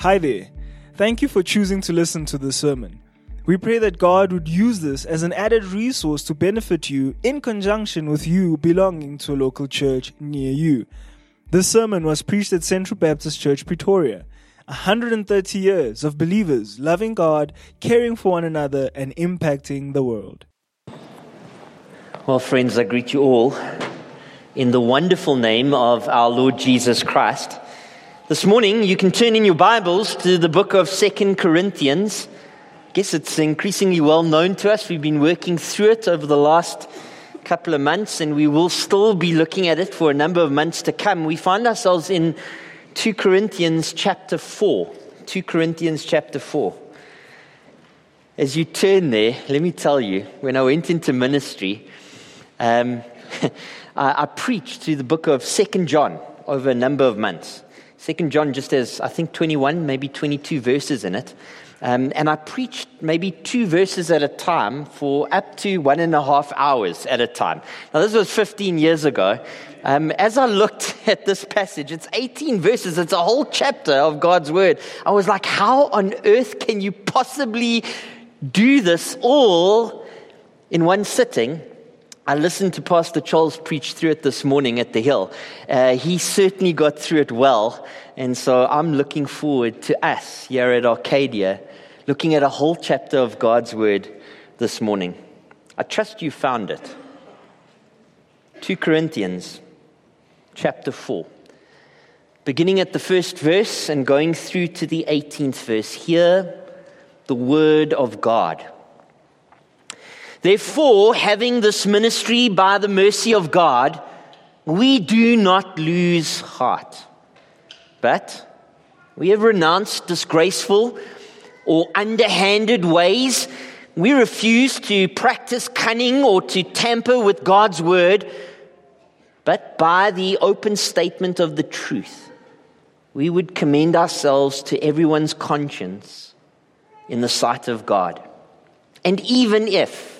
Hi there. Thank you for choosing to listen to this sermon. We pray that God would use this as an added resource to benefit you in conjunction with you belonging to a local church near you. This sermon was preached at Central Baptist Church, Pretoria. 130 years of believers loving God, caring for one another, and impacting the world. Well, friends, I greet you all in the wonderful name of our Lord Jesus Christ. This morning, you can turn in your Bibles to the book of Second Corinthians. I guess it's increasingly well known to us. We've been working through it over the last couple of months, and we will still be looking at it for a number of months to come. We find ourselves in 2 Corinthians chapter 4. 2 Corinthians chapter 4. As you turn there, let me tell you, when I went into ministry, um, I, I preached through the book of Second John over a number of months. Second John just has, I think, 21, maybe 22 verses in it. Um, and I preached maybe two verses at a time for up to one and a half hours at a time. Now, this was 15 years ago. Um, as I looked at this passage, it's 18 verses, it's a whole chapter of God's word. I was like, how on earth can you possibly do this all in one sitting? I listened to Pastor Charles preach through it this morning at the Hill. Uh, he certainly got through it well. And so I'm looking forward to us here at Arcadia looking at a whole chapter of God's Word this morning. I trust you found it. 2 Corinthians chapter 4. Beginning at the first verse and going through to the 18th verse. Hear the Word of God. Therefore, having this ministry by the mercy of God, we do not lose heart. But we have renounced disgraceful or underhanded ways. We refuse to practice cunning or to tamper with God's word, but by the open statement of the truth, we would commend ourselves to everyone's conscience in the sight of God. And even if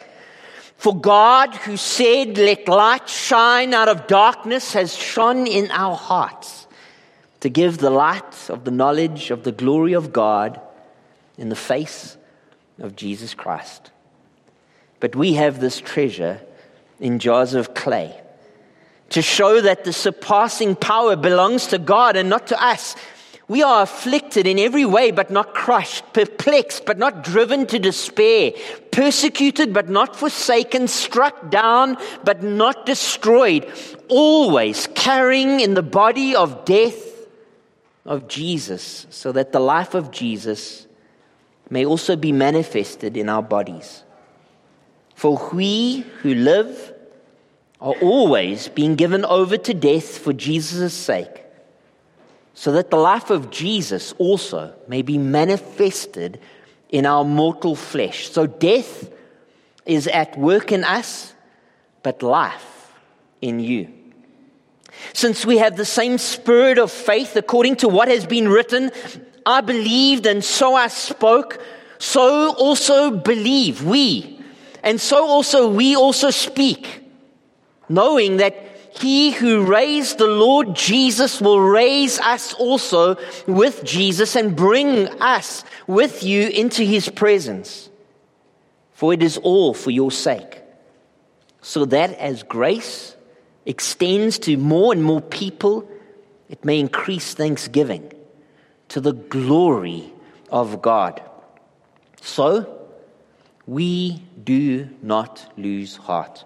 for God, who said, Let light shine out of darkness, has shone in our hearts to give the light of the knowledge of the glory of God in the face of Jesus Christ. But we have this treasure in jars of clay to show that the surpassing power belongs to God and not to us. We are afflicted in every way, but not crushed, perplexed, but not driven to despair, persecuted, but not forsaken, struck down, but not destroyed, always carrying in the body of death of Jesus, so that the life of Jesus may also be manifested in our bodies. For we who live are always being given over to death for Jesus' sake so that the life of Jesus also may be manifested in our mortal flesh. So death is at work in us, but life in you. Since we have the same spirit of faith, according to what has been written, I believed and so I spoke, so also believe we, and so also we also speak, knowing that he who raised the Lord Jesus will raise us also with Jesus and bring us with you into his presence. For it is all for your sake, so that as grace extends to more and more people, it may increase thanksgiving to the glory of God. So, we do not lose heart.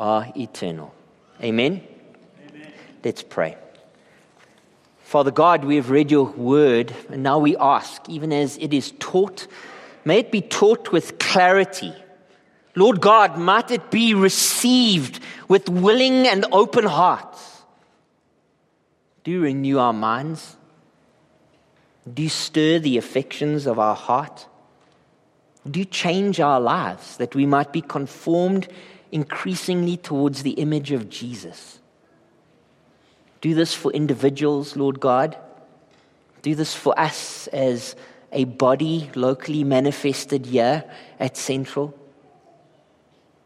are eternal. Amen? Amen. Let's pray. Father God, we have read your word, and now we ask, even as it is taught, may it be taught with clarity. Lord God, might it be received with willing and open hearts. Do renew our minds. Do stir the affections of our heart. Do change our lives that we might be conformed increasingly towards the image of Jesus. Do this for individuals, Lord God. Do this for us as a body locally manifested here at Central.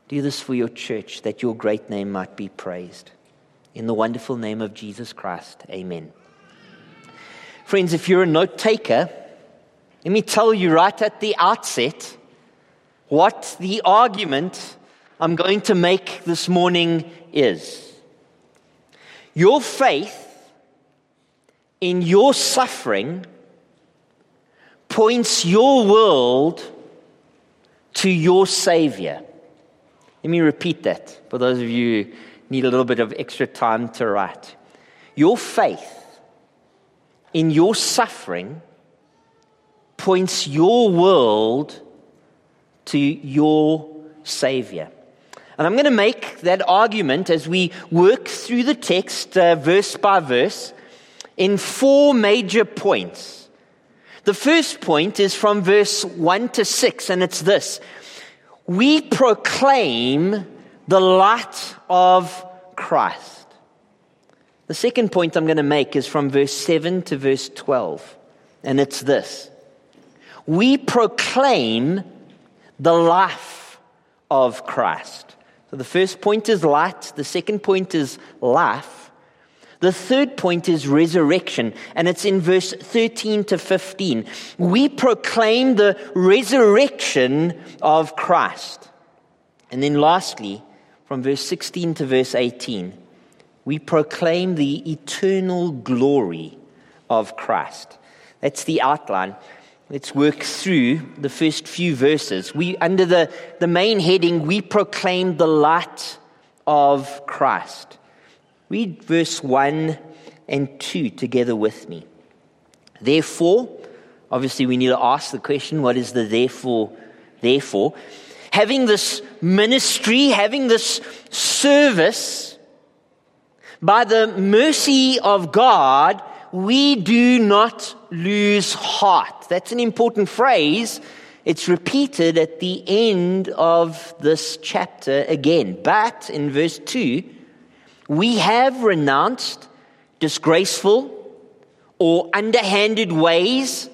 Do this for your church that your great name might be praised. In the wonderful name of Jesus Christ, amen. Friends, if you're a note taker, let me tell you right at the outset what the argument I'm going to make this morning is. Your faith in your suffering points your world to your Savior. Let me repeat that for those of you who need a little bit of extra time to write. Your faith in your suffering points your world to your Savior. And I'm going to make that argument as we work through the text, uh, verse by verse, in four major points. The first point is from verse 1 to 6, and it's this We proclaim the light of Christ. The second point I'm going to make is from verse 7 to verse 12, and it's this We proclaim the life of Christ. So the first point is light, the second point is life. The third point is resurrection, and it's in verse 13 to 15. We proclaim the resurrection of Christ. And then lastly, from verse 16 to verse 18, we proclaim the eternal glory of Christ. That's the outline. Let's work through the first few verses. We, under the, the main heading, we proclaim the light of Christ. Read verse 1 and 2 together with me. Therefore, obviously, we need to ask the question what is the therefore? Therefore, having this ministry, having this service, by the mercy of God, we do not lose heart. That's an important phrase. It's repeated at the end of this chapter again. But in verse 2, we have renounced disgraceful or underhanded ways.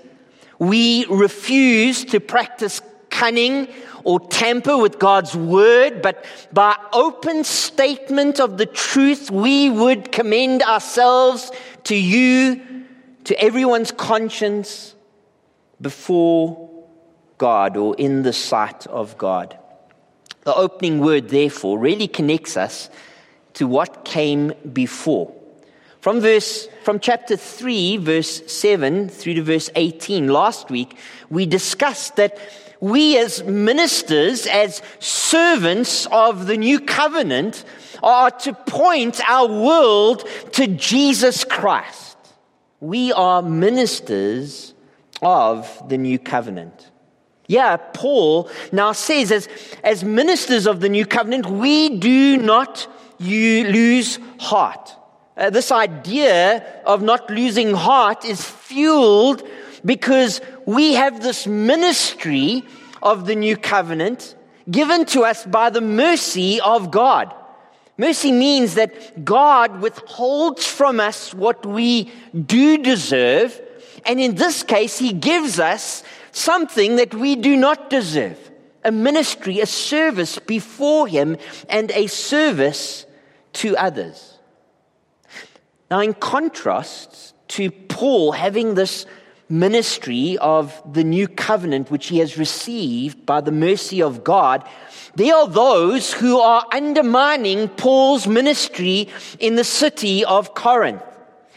We refuse to practice cunning or tamper with God's word, but by open statement of the truth, we would commend ourselves to you, to everyone's conscience before God or in the sight of God. The opening word, therefore, really connects us to what came before. From verse, from chapter 3, verse 7 through to verse 18, last week, we discussed that we as ministers, as servants of the new covenant, are to point our world to Jesus Christ. We are ministers of the new covenant. Yeah, Paul now says, as, as ministers of the new covenant, we do not you lose heart. Uh, this idea of not losing heart is fueled because we have this ministry of the new covenant given to us by the mercy of God. Mercy means that God withholds from us what we do deserve, and in this case, He gives us something that we do not deserve a ministry, a service before Him, and a service to others. Now, in contrast to Paul having this ministry of the new covenant which he has received by the mercy of God, there are those who are undermining Paul's ministry in the city of Corinth.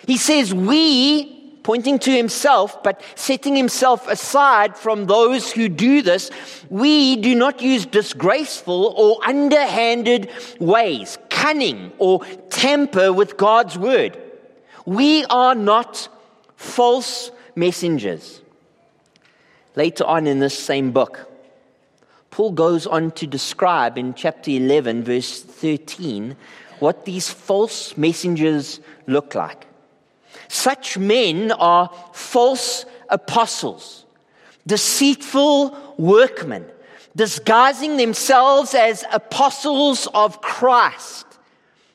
He says, We pointing to himself, but setting himself aside from those who do this, we do not use disgraceful or underhanded ways, cunning or tamper with God's word. We are not false messengers. Later on in this same book, Paul goes on to describe in chapter 11, verse 13, what these false messengers look like. Such men are false apostles, deceitful workmen, disguising themselves as apostles of Christ.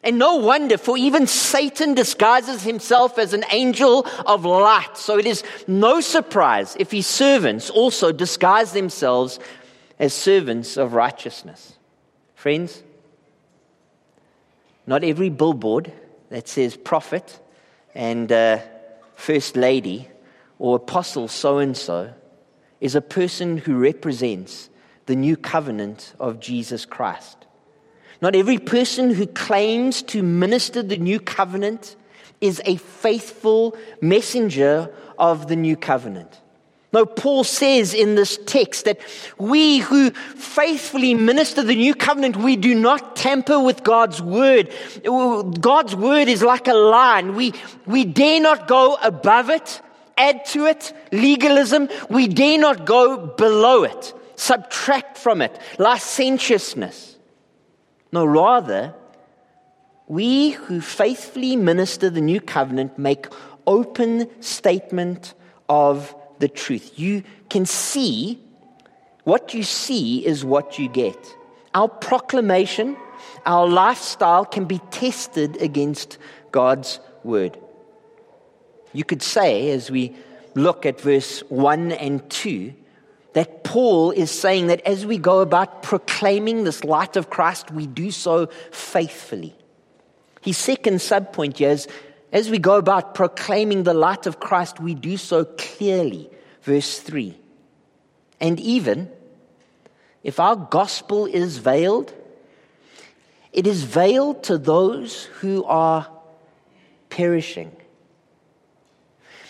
And no wonder, for even Satan disguises himself as an angel of light. So it is no surprise if his servants also disguise themselves as servants of righteousness. Friends, not every billboard that says prophet and uh, first lady or apostle so and so is a person who represents the new covenant of Jesus Christ. Not every person who claims to minister the new covenant is a faithful messenger of the new covenant. No, Paul says in this text that we who faithfully minister the new covenant, we do not tamper with God's word. God's word is like a line. We, we dare not go above it, add to it, legalism. We dare not go below it, subtract from it, licentiousness. No, rather, we who faithfully minister the new covenant make open statement of the truth. You can see what you see is what you get. Our proclamation, our lifestyle can be tested against God's word. You could say, as we look at verse 1 and 2, that Paul is saying that as we go about proclaiming this light of Christ, we do so faithfully. His second subpoint here is as we go about proclaiming the light of Christ, we do so clearly. Verse 3. And even if our gospel is veiled, it is veiled to those who are perishing.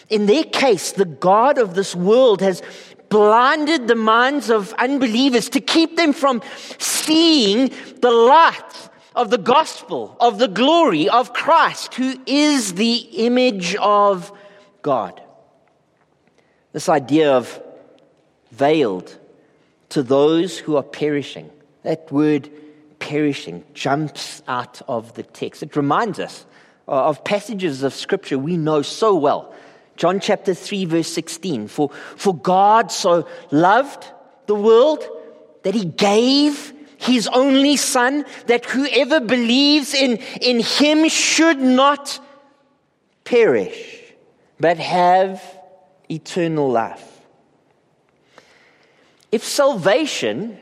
In their case, the God of this world has blinded the minds of unbelievers to keep them from seeing the light of the gospel, of the glory of Christ, who is the image of God. This idea of veiled to those who are perishing, that word perishing jumps out of the text. It reminds us uh, of passages of scripture we know so well John chapter 3, verse 16. For, for God so loved the world that he gave his only son, that whoever believes in, in him should not perish, but have eternal life. If salvation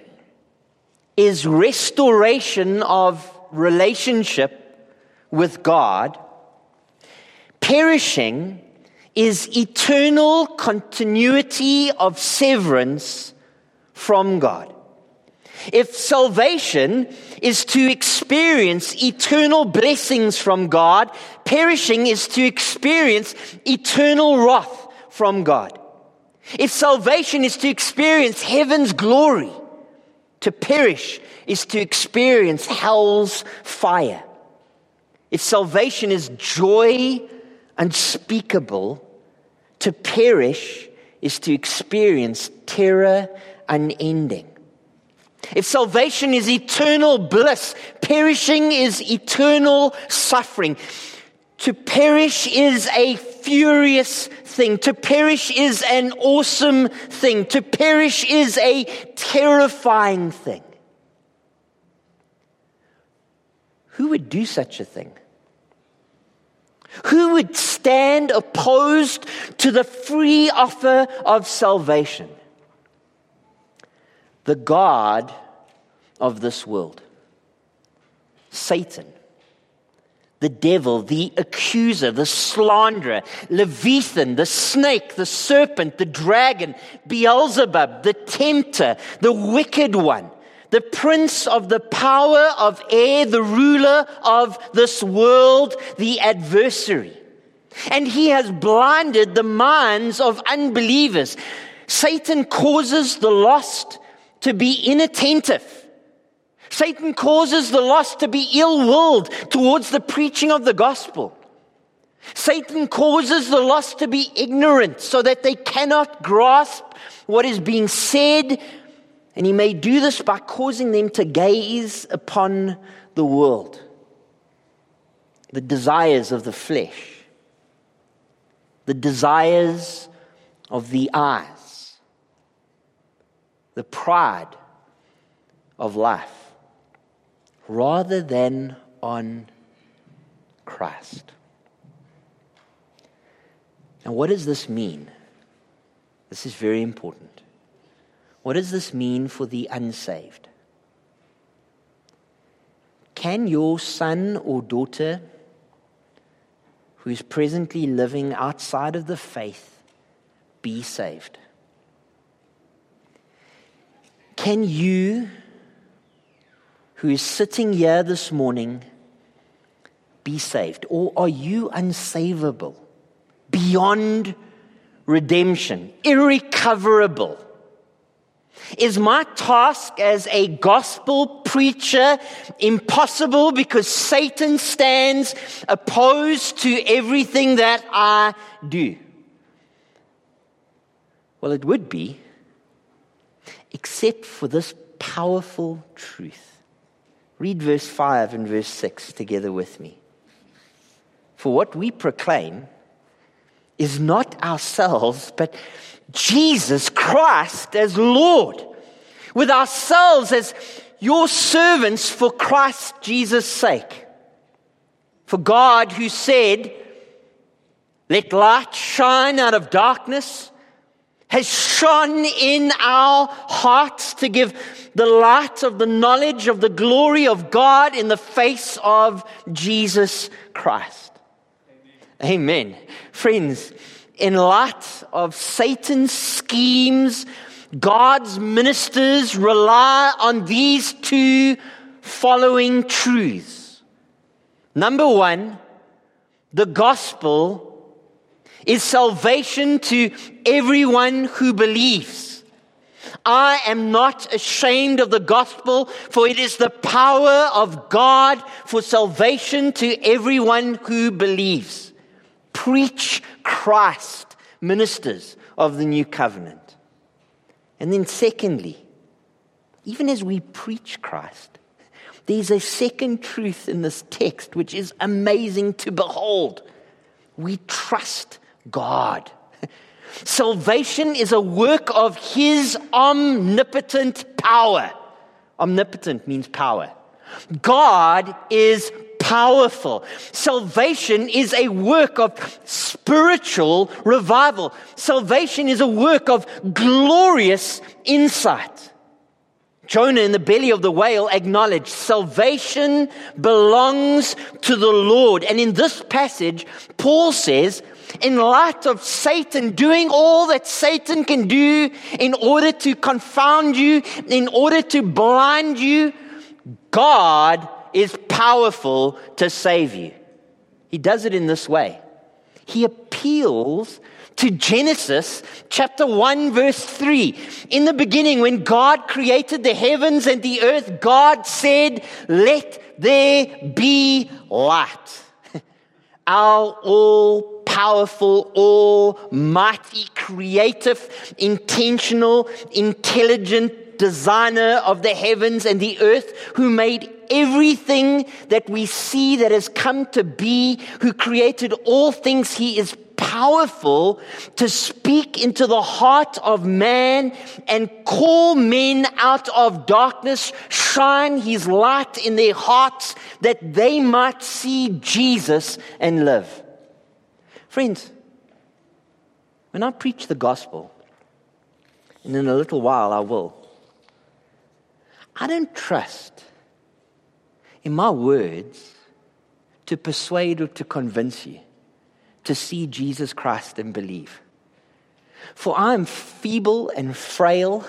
is restoration of relationship with God, perishing is eternal continuity of severance from God. If salvation is to experience eternal blessings from God, perishing is to experience eternal wrath from God. If salvation is to experience heaven's glory, to perish is to experience hell's fire. If salvation is joy unspeakable, to perish is to experience terror unending. If salvation is eternal bliss, perishing is eternal suffering. To perish is a furious thing. To perish is an awesome thing. To perish is a terrifying thing. Who would do such a thing? Who would stand opposed to the free offer of salvation? The God of this world, Satan, the devil, the accuser, the slanderer, Leviathan, the snake, the serpent, the dragon, Beelzebub, the tempter, the wicked one the prince of the power of air, the ruler of this world, the adversary. And he has blinded the minds of unbelievers. Satan causes the lost to be inattentive. Satan causes the lost to be ill willed towards the preaching of the gospel. Satan causes the lost to be ignorant so that they cannot grasp what is being said. And he may do this by causing them to gaze upon the world, the desires of the flesh, the desires of the eyes, the pride of life, rather than on Christ. Now, what does this mean? This is very important. What does this mean for the unsaved? Can your son or daughter who is presently living outside of the faith be saved? Can you, who is sitting here this morning, be saved? Or are you unsavable? beyond redemption, irrecoverable. Is my task as a gospel preacher impossible because Satan stands opposed to everything that I do? Well, it would be, except for this powerful truth. Read verse 5 and verse 6 together with me. For what we proclaim is not ourselves, but Jesus Christ as Lord, with ourselves as your servants for Christ Jesus' sake. For God, who said, Let light shine out of darkness, has shone in our hearts to give the light of the knowledge of the glory of God in the face of Jesus Christ. Amen. Friends, in light of Satan's schemes, God's ministers rely on these two following truths. Number one, the gospel is salvation to everyone who believes. I am not ashamed of the gospel, for it is the power of God for salvation to everyone who believes preach Christ, ministers of the new covenant. And then, secondly, even as we preach Christ, there's a second truth in this text which is amazing to behold. We trust God. Salvation is a work of His omnipotent power. Omnipotent means power. God is powerful. Salvation is a work of spiritual revival. Salvation is a work of glorious insight. Jonah in the belly of the whale acknowledged salvation belongs to the Lord. And in this passage, Paul says, in light of Satan doing all that Satan can do in order to confound you, in order to blind you, God is powerful to save you. He does it in this way. He appeals to Genesis chapter 1 verse 3. In the beginning, when God created the heavens and the earth, God said, let there be light. Our all powerful, almighty, creative, intentional, intelligent designer of the heavens and the earth who made everything that we see that has come to be, who created all things. He is powerful to speak into the heart of man and call men out of darkness, shine his light in their hearts that they might see Jesus and live. Friends, when I preach the gospel, and in a little while I will, I don't trust in my words to persuade or to convince you to see Jesus Christ and believe. For I am feeble and frail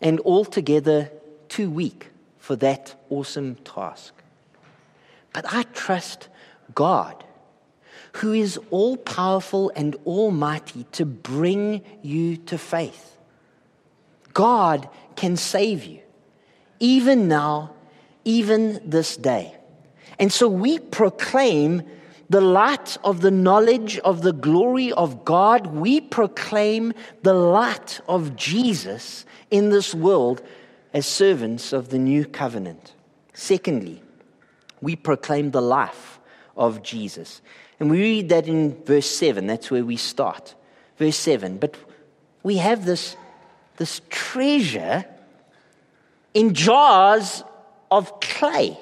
and altogether too weak for that awesome task. But I trust God who is all powerful and almighty to bring you to faith. God can save you, even now, even this day. And so we proclaim the light of the knowledge of the glory of God. We proclaim the light of Jesus in this world as servants of the new covenant. Secondly, we proclaim the life of Jesus. And we read that in verse 7. That's where we start. Verse 7. But we have this, this treasure in jars of clay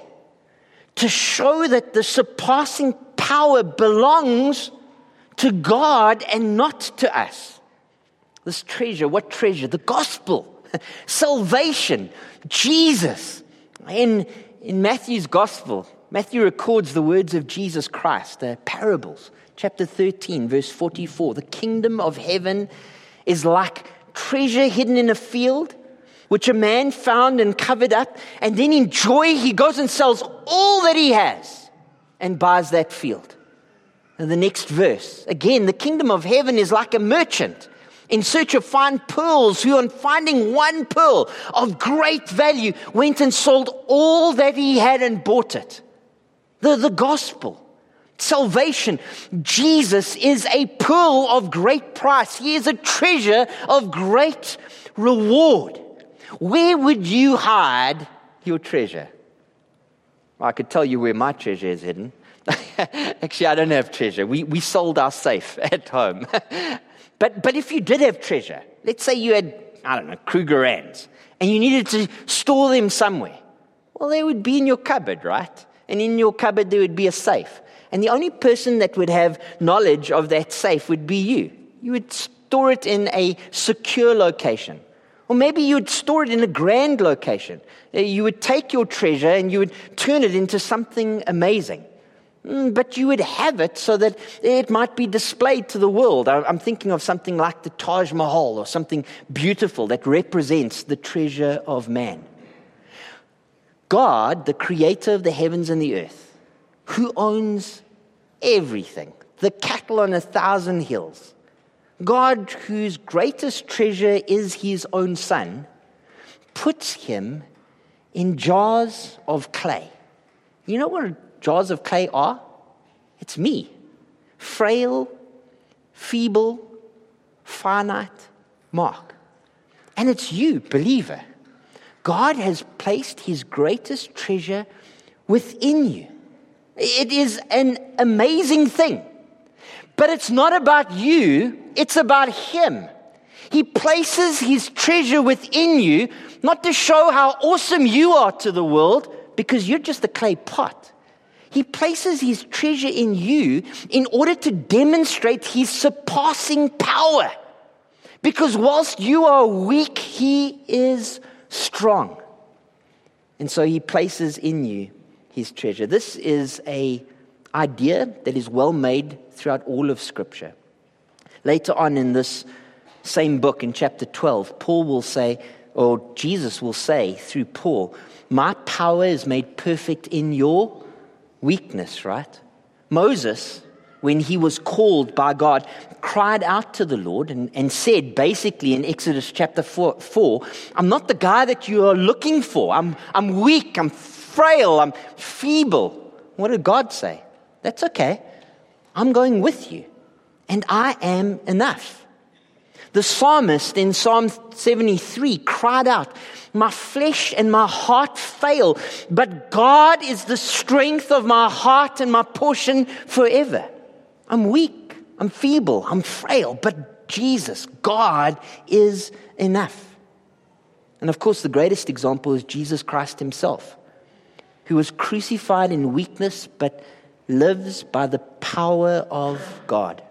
to show that the surpassing power belongs to God and not to us. This treasure, what treasure? The gospel, salvation, Jesus. In, in Matthew's gospel, Matthew records the words of Jesus Christ, the parables. Chapter 13, verse 44. The kingdom of heaven is like treasure hidden in a field, which a man found and covered up. And then in joy, he goes and sells all that he has and buys that field. And the next verse again, the kingdom of heaven is like a merchant in search of fine pearls, who, on finding one pearl of great value, went and sold all that he had and bought it. The, the gospel, salvation. Jesus is a pearl of great price. He is a treasure of great reward. Where would you hide your treasure? I could tell you where my treasure is hidden. Actually, I don't have treasure. We, we sold our safe at home. but, but if you did have treasure, let's say you had, I don't know, Krugerrands, and you needed to store them somewhere, well, they would be in your cupboard, right? and in your cupboard there would be a safe. And the only person that would have knowledge of that safe would be you. You would store it in a secure location. Or maybe you would store it in a grand location. Uh, you would take your treasure and you would turn it into something amazing. Mm, but you would have it so that it might be displayed to the world. I'm thinking of something like the Taj Mahal or something beautiful that represents the treasure of man. God, the creator of the heavens and the earth, who owns everything, the cattle on a thousand hills, God, whose greatest treasure is his own son, puts him in jars of clay. You know what jars of clay are? It's me, frail, feeble, finite Mark. And it's you, believer God has placed his greatest treasure within you. It is an amazing thing. But it's not about you, it's about him. He places his treasure within you, not to show how awesome you are to the world, because you're just a clay pot. He places his treasure in you in order to demonstrate his surpassing power. Because whilst you are weak, he is strong. And so he places in you his treasure. This is a idea that is well made throughout all of scripture. Later on in this same book in chapter 12, Paul will say or Jesus will say through Paul, my power is made perfect in your weakness, right? Moses when he was called by God, cried out to the Lord and, and said, basically in Exodus chapter 4, 4, I'm not the guy that you are looking for. I'm, I'm weak, I'm frail, I'm feeble. What did God say? That's okay. I'm going with you, and I am enough. The psalmist in Psalm 73 cried out, My flesh and my heart fail, but God is the strength of my heart and my portion forever. I'm weak, I'm feeble, I'm frail, but Jesus, God, is enough. And of course, the greatest example is Jesus Christ himself, who was crucified in weakness but lives by the power of God.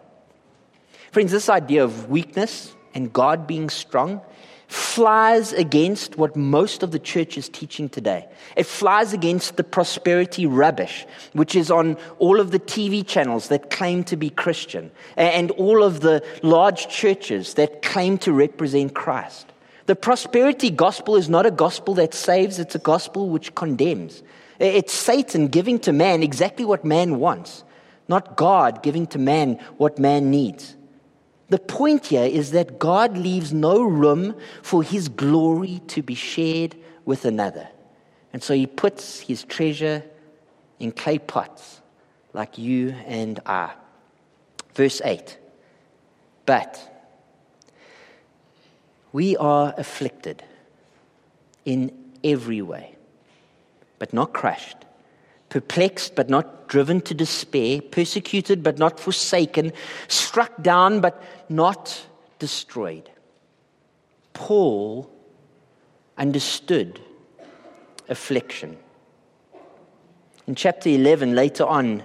Friends, this idea of weakness and God being strong flies against what most of the church is teaching today. It flies against the prosperity rubbish, which is on all of the TV channels that claim to be Christian and all of the large churches that claim to represent Christ. The prosperity gospel is not a gospel that saves, it's a gospel which condemns. It's Satan giving to man exactly what man wants. not God giving to man what man needs. The point here is that God leaves no room for his glory to be shared with another. And so he puts his treasure in clay pots like you and I. Verse 8 But we are afflicted in every way, but not crushed, perplexed but not driven to despair, persecuted but not forsaken, struck down but not destroyed. Paul understood affliction. In chapter 11, later on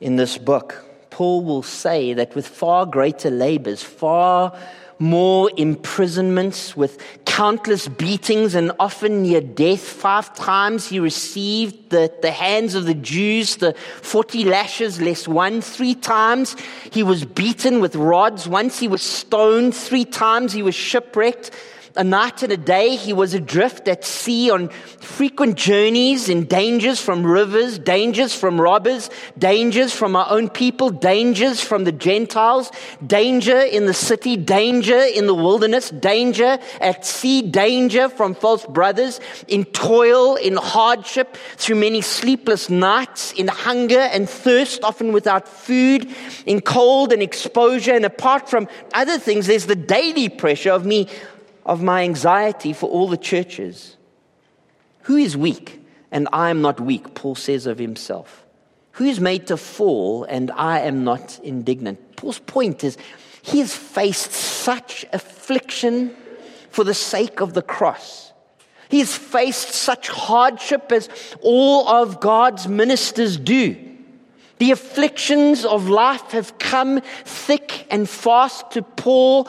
in this book, Paul will say that with far greater labors, far more imprisonments, with countless beatings and often near death. Five times he received the, the hands of the Jews, the 40 lashes less one. Three times he was beaten with rods. Once he was stoned. Three times he was shipwrecked. A night and a day he was adrift at sea on frequent journeys in dangers from rivers, dangers from robbers, dangers from our own people, dangers from the Gentiles, danger in the city, danger in the wilderness, danger at sea, danger from false brothers, in toil, in hardship, through many sleepless nights, in hunger and thirst, often without food, in cold and exposure. And apart from other things, there's the daily pressure of me of my anxiety for all the churches. Who is weak and I am not weak? Paul says of himself. Who is made to fall and I am not indignant? Paul's point is he has faced such affliction for the sake of the cross. He has faced such hardship as all of God's ministers do. The afflictions of life have come thick and fast to Paul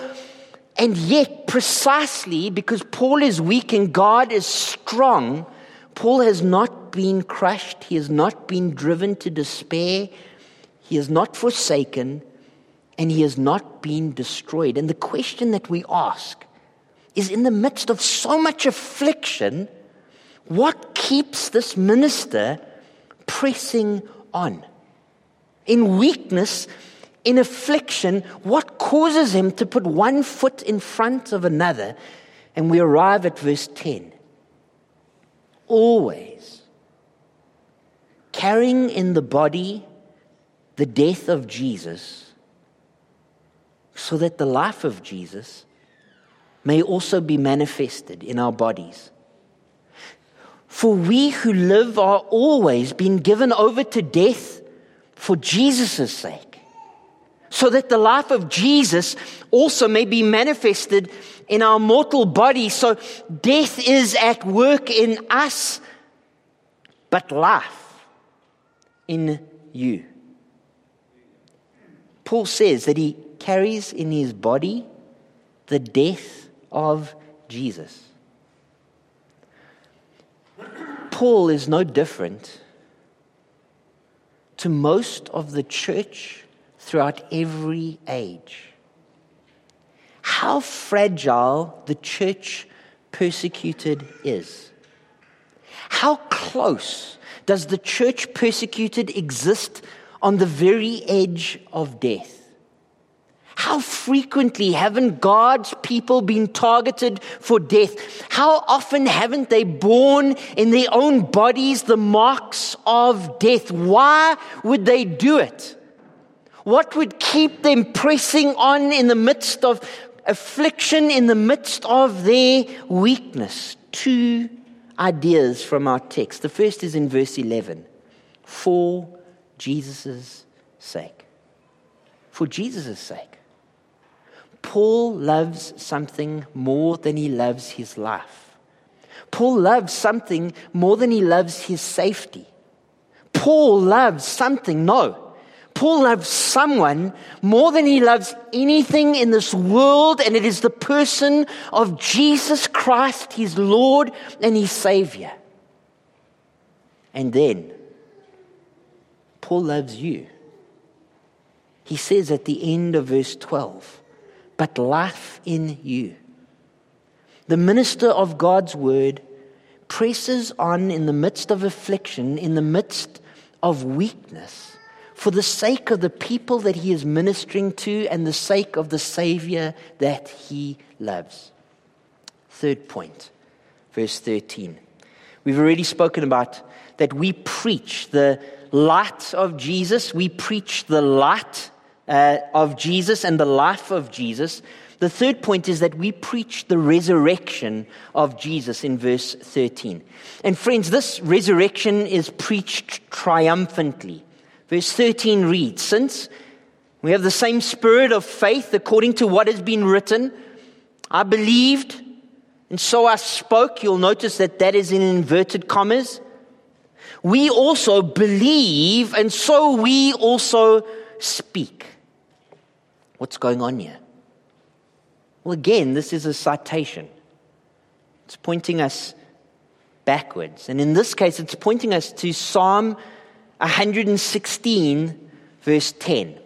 and yet, precisely because Paul is weak and God is strong, Paul has not been crushed. He has not been driven to despair. He has not forsaken. And he has not been destroyed. And the question that we ask is in the midst of so much affliction, what keeps this minister pressing on? In weakness, in affliction, what causes him to put one foot in front of another? And we arrive at verse 10. Always carrying in the body the death of Jesus, so that the life of Jesus may also be manifested in our bodies. For we who live are always being given over to death for Jesus' sake so that the life of Jesus also may be manifested in our mortal body. So death is at work in us, but life in you. Paul says that he carries in his body the death of Jesus. Paul is no different to most of the church throughout every age. How fragile the church persecuted is. How close does the church persecuted exist on the very edge of death? How frequently haven't God's people been targeted for death? How often haven't they borne in their own bodies the marks of death? Why would they do it? What would keep them pressing on in the midst of affliction, in the midst of their weakness? Two ideas from our text. The first is in verse 11 for Jesus' sake. For Jesus' sake. Paul loves something more than he loves his life. Paul loves something more than he loves his safety. Paul loves something, no, Paul loves someone more than he loves anything in this world, and it is the person of Jesus Christ, his Lord and his Savior. And then, Paul loves you. He says at the end of verse 12, but life in you. The minister of God's word presses on in the midst of affliction, in the midst of weakness for the sake of the people that he is ministering to and the sake of the Savior that he loves. Third point, verse 13. We've already spoken about that we preach the light of Jesus, we preach the light uh, of Jesus and the life of Jesus. The third point is that we preach the resurrection of Jesus in verse 13. And friends, this resurrection is preached triumphantly. Verse 13 reads Since we have the same spirit of faith according to what has been written, I believed, and so I spoke. You'll notice that that is in inverted commas. We also believe, and so we also speak. What's going on here? Well, again, this is a citation. It's pointing us backwards. And in this case, it's pointing us to Psalm 116, verse 10.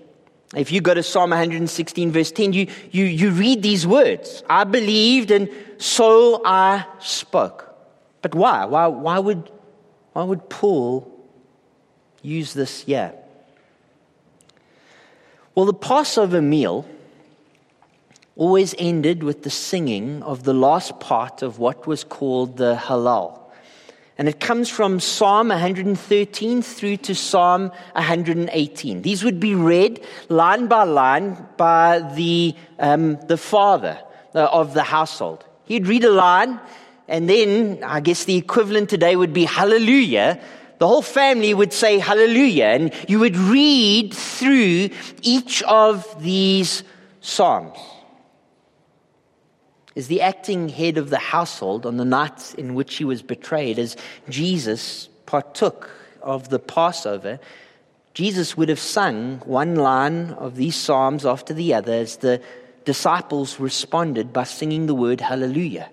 If you go to Psalm 116, verse 10, you, you, you read these words I believed, and so I spoke. But why? Why, why, would, why would Paul use this here? Well, the Passover meal always ended with the singing of the last part of what was called the Hallel. And it comes from Psalm 113 through to Psalm 118. These would be read line by line by the, um, the father uh, of the household. He'd read a line, and then I guess the equivalent today would be hallelujah. The whole family would say hallelujah, and you would read through each of these psalms is the acting head of the household on the night in which he was betrayed, as Jesus partook of the Passover, Jesus would have sung one line of these psalms after the other as the disciples responded by singing the word hallelujah.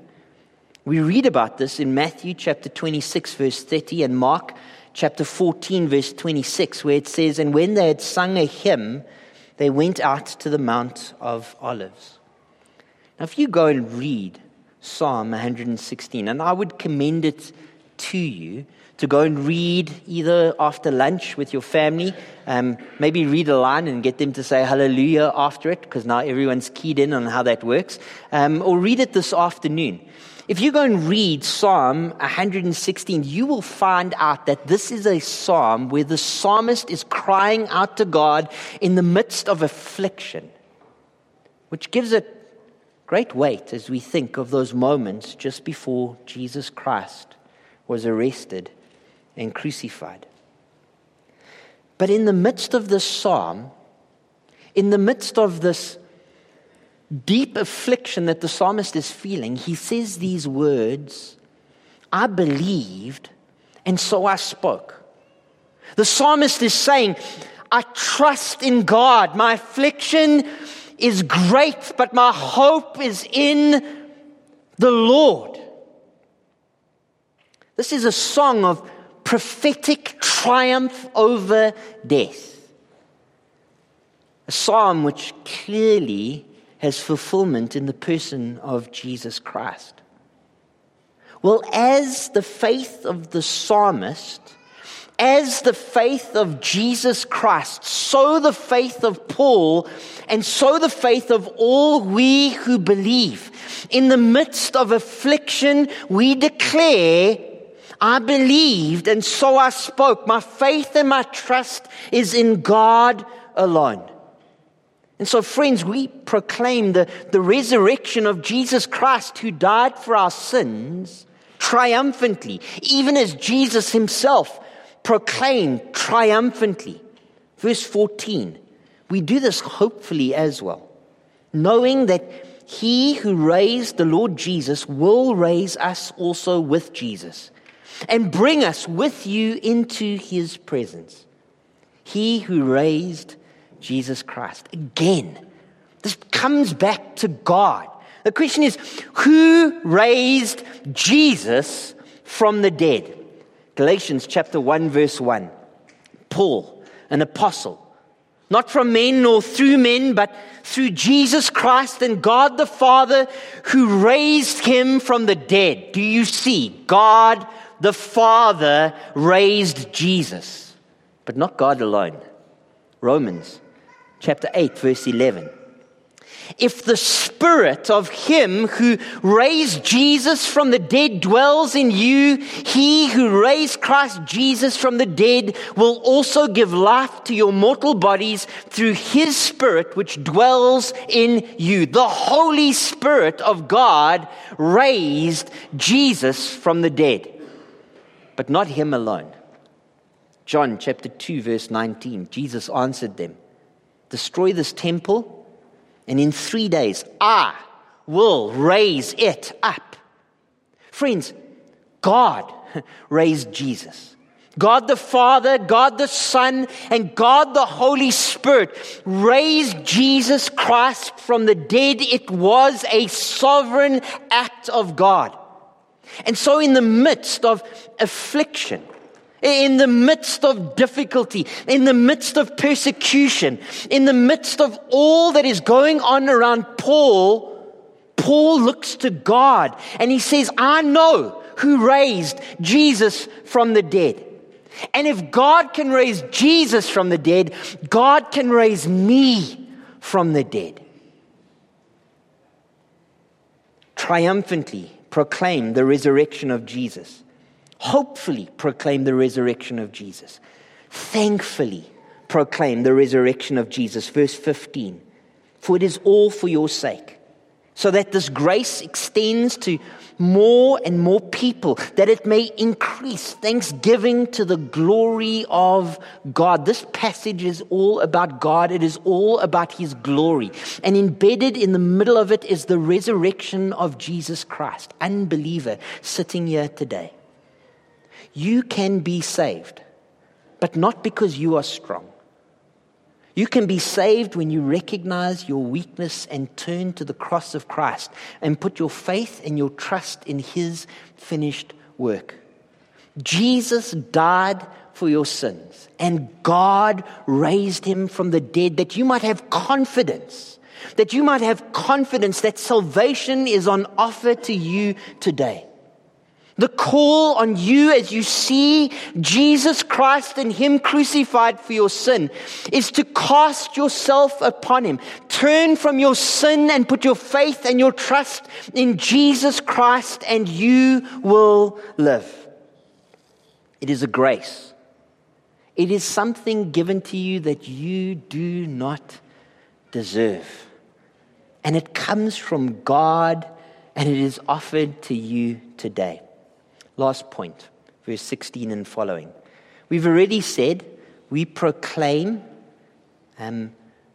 We read about this in Matthew chapter 26, verse 30, and Mark chapter 14, verse 26, where it says, And when they had sung a hymn, they went out to the Mount of Olives. Now, if you go and read Psalm 116, and I would commend it to you to go and read either after lunch with your family, um, maybe read a line and get them to say hallelujah after it, because now everyone's keyed in on how that works, um, or read it this afternoon. If you go and read Psalm 116, you will find out that this is a psalm where the psalmist is crying out to God in the midst of affliction, which gives it great weight as we think of those moments just before Jesus Christ was arrested and crucified. But in the midst of this psalm, in the midst of this deep affliction that the psalmist is feeling, he says these words I believed, and so I spoke. The psalmist is saying, I trust in God. My affliction is great, but my hope is in the Lord. This is a song of prophetic triumph over death. A psalm which clearly has fulfillment in the person of Jesus Christ. Well, as the faith of the psalmist as the faith of Jesus Christ, so the faith of Paul, and so the faith of all we who believe. In the midst of affliction, we declare, I believed, and so I spoke. My faith and my trust is in God alone. And so, friends, we proclaim the, the resurrection of Jesus Christ who died for our sins triumphantly, even as Jesus himself proclaim triumphantly. Verse 14. We do this hopefully as well, knowing that he who raised the Lord Jesus will raise us also with Jesus and bring us with you into his presence. He who raised Jesus Christ. Again, this comes back to God. The question is who raised Jesus from the dead? Galatians chapter 1, verse 1. Paul, an apostle, not from men nor through men, but through Jesus Christ and God the Father who raised him from the dead. Do you see? God the Father raised Jesus, but not God alone. Romans chapter 8, verse 11. If the spirit of him who raised Jesus from the dead dwells in you, he who raised Christ Jesus from the dead will also give life to your mortal bodies through his spirit which dwells in you. The Holy Spirit of God raised Jesus from the dead, but not him alone. John chapter 2, verse 19, Jesus answered them Destroy this temple and in three days, I will raise it up. Friends, God raised Jesus. God the Father, God the Son, and God the Holy Spirit raised Jesus Christ from the dead. It was a sovereign act of God. And so, in the midst of affliction, in the midst of difficulty, in the midst of persecution, in the midst of all that is going on around Paul, Paul looks to God and he says, I know who raised Jesus from the dead. And if God can raise Jesus from the dead, God can raise me from the dead. Triumphantly proclaim the resurrection of Jesus hopefully proclaim the resurrection of Jesus. Thankfully proclaim the resurrection of Jesus. Verse 15. For it is all for your sake, so that this grace extends to more and more people, that it may increase thanksgiving to the glory of God. This passage is all about God, it is all about His glory. And embedded in the middle of it is the resurrection of Jesus Christ. Unbeliever sitting here today. You can be saved, but not because you are strong. You can be saved when you recognize your weakness and turn to the cross of Christ and put your faith and your trust in His finished work. Jesus died for your sins, and God raised Him from the dead that you might have confidence, that you might have confidence that salvation is on offer to you today. The call on you as you see Jesus Christ and Him crucified for your sin is to cast yourself upon Him. Turn from your sin and put your faith and your trust in Jesus Christ, and you will live. It is a grace. It is something given to you that you do not deserve. And it comes from God and it is offered to you today. Last point, verse 16 and following. We've already said we proclaim um,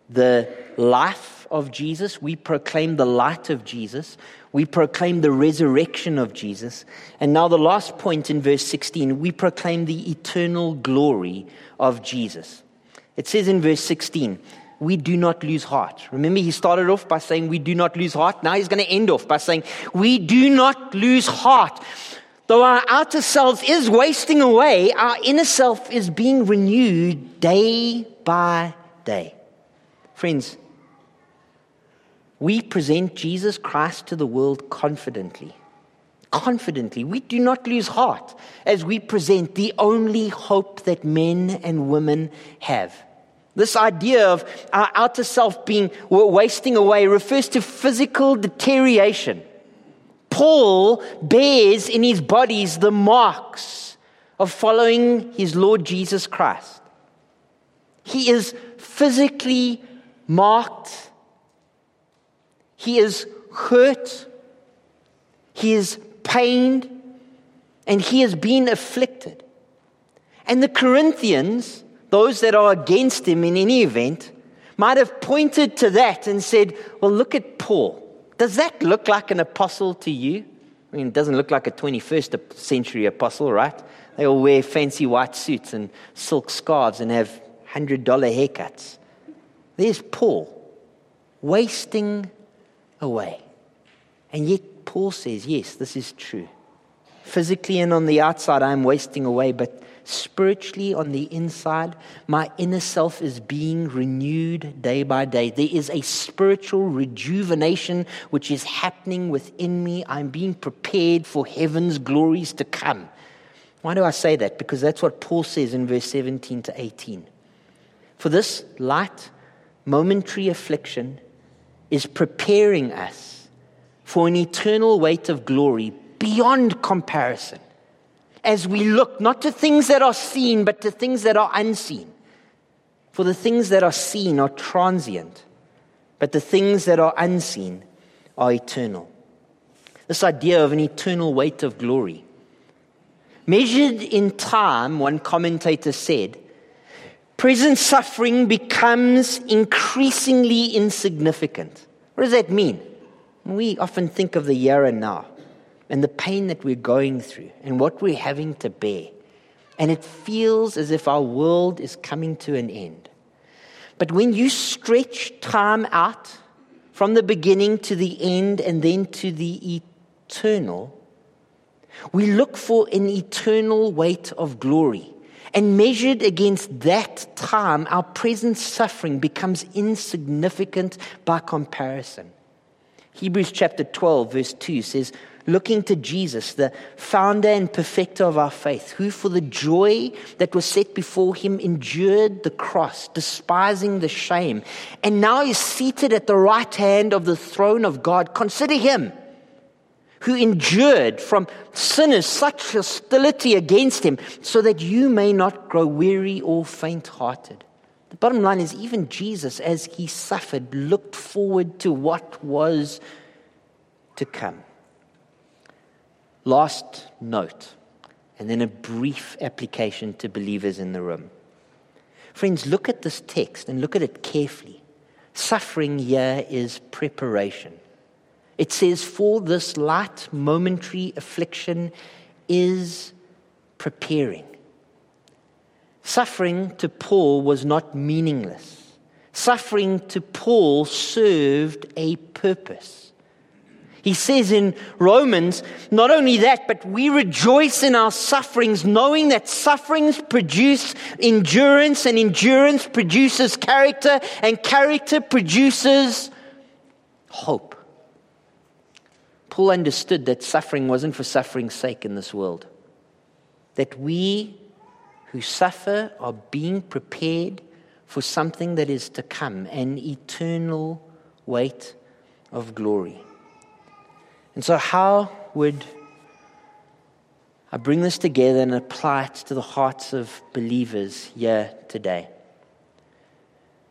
the life of Jesus, we proclaim the light of Jesus, we proclaim the resurrection of Jesus. And now, the last point in verse 16, we proclaim the eternal glory of Jesus. It says in verse 16, we do not lose heart. Remember, he started off by saying, We do not lose heart. Now he's going to end off by saying, We do not lose heart. Though our outer self is wasting away, our inner self is being renewed day by day. Friends, we present Jesus Christ to the world confidently. Confidently. We do not lose heart as we present the only hope that men and women have. This idea of our outer self being wasting away refers to physical deterioration Paul bears in his bodies the marks of following his Lord Jesus Christ. He is physically marked, he is hurt, he is pained, and he has been afflicted. And the Corinthians, those that are against him in any event, might have pointed to that and said, Well, look at Paul. Does that look like an apostle to you? I mean, it doesn't look like a 21st century apostle, right? They all wear fancy white suits and silk scarves and have $100 haircuts. There's Paul wasting away. And yet, Paul says, yes, this is true. Physically and on the outside, I'm wasting away, but spiritually on the inside, my inner self is being renewed day by day. There is a spiritual rejuvenation which is happening within me. I'm being prepared for heaven's glories to come. Why do I say that? Because that's what Paul says in verse 17 to 18. For this light, momentary affliction is preparing us for an eternal weight of glory beyond comparison as we look not to things that are seen, but to things that are unseen. For the things that are seen are transient, but the things that are unseen are eternal. This idea of an eternal weight of glory. Measured in time, one commentator said, present suffering becomes increasingly insignificant. What does that mean? We often think of the here and now and the pain that we're going through and what we're having to bear. And it feels as if our world is coming to an end. But when you stretch time out from the beginning to the end and then to the eternal, we look for an eternal weight of glory. And measured against that time, our present suffering becomes insignificant by comparison. Hebrews chapter 12, verse 2 says, looking to Jesus, the founder and perfecter of our faith, who for the joy that was set before him endured the cross, despising the shame, and now is seated at the right hand of the throne of God. Consider him who endured from sinners such hostility against him, so that you may not grow weary or faint hearted. The bottom line is, even Jesus, as he suffered, looked forward to what was to come. Last note, and then a brief application to believers in the room. Friends, look at this text and look at it carefully. Suffering here is preparation. It says, For this light momentary affliction is preparing. Suffering to Paul was not meaningless. Suffering to Paul served a purpose. He says in Romans, not only that, but we rejoice in our sufferings, knowing that sufferings produce endurance, and endurance produces character, and character produces hope. Paul understood that suffering wasn't for suffering's sake in this world, that we who suffer are being prepared for something that is to come, an eternal weight of glory. And so, how would I bring this together and apply it to the hearts of believers here today?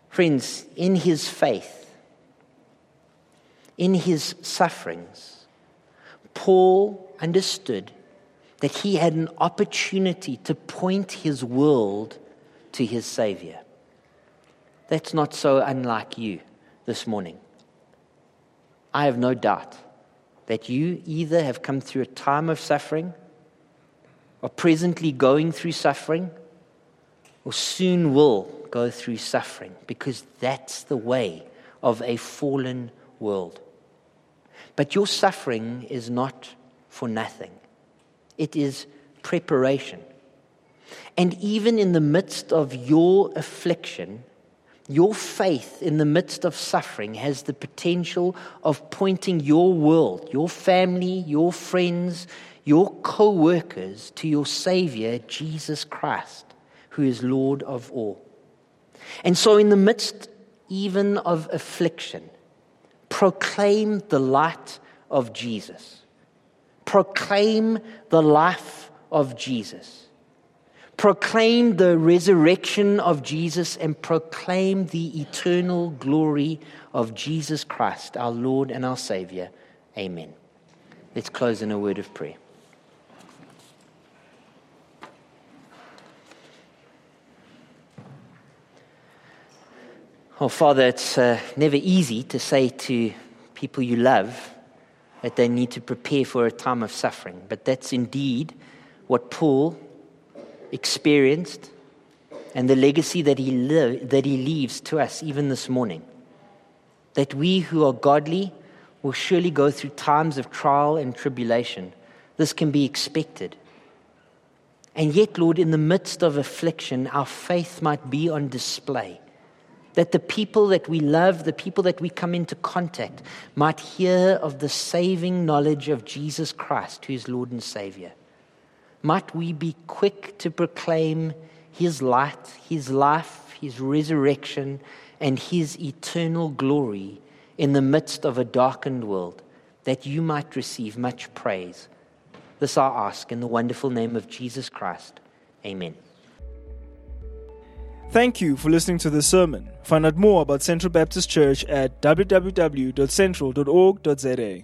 Friends, in his faith, in his sufferings, Paul understood that he had an opportunity to point his world to his Savior. That's not so unlike you this morning. I have no doubt that you either have come through a time of suffering, or presently going through suffering, or soon will go through suffering, because that's the way of a fallen world. But your suffering is not for nothing, it is preparation. And even in the midst of your affliction, your faith in the midst of suffering has the potential of pointing your world, your family, your friends, your co workers to your Savior, Jesus Christ, who is Lord of all. And so, in the midst even of affliction, proclaim the light of Jesus, proclaim the life of Jesus. Proclaim the resurrection of Jesus and proclaim the eternal glory of Jesus Christ, our Lord and our Savior. Amen. Let's close in a word of prayer. Oh, Father, it's uh, never easy to say to people you love that they need to prepare for a time of suffering, but that's indeed what Paul experienced and the legacy that he, li- that he leaves to us even this morning. That we who are godly will surely go through times of trial and tribulation. This can be expected. And yet, Lord, in the midst of affliction, our faith might be on display. That the people that we love, the people that we come into contact, might hear of the saving knowledge of Jesus Christ, who is Lord and Savior might we be quick to proclaim His light, His life, his resurrection, and his eternal glory in the midst of a darkened world, that you might receive much praise. This I ask in the wonderful name of Jesus Christ. Amen. Thank you for listening to this sermon. Find out more about Central Baptist Church at www.central.org.za.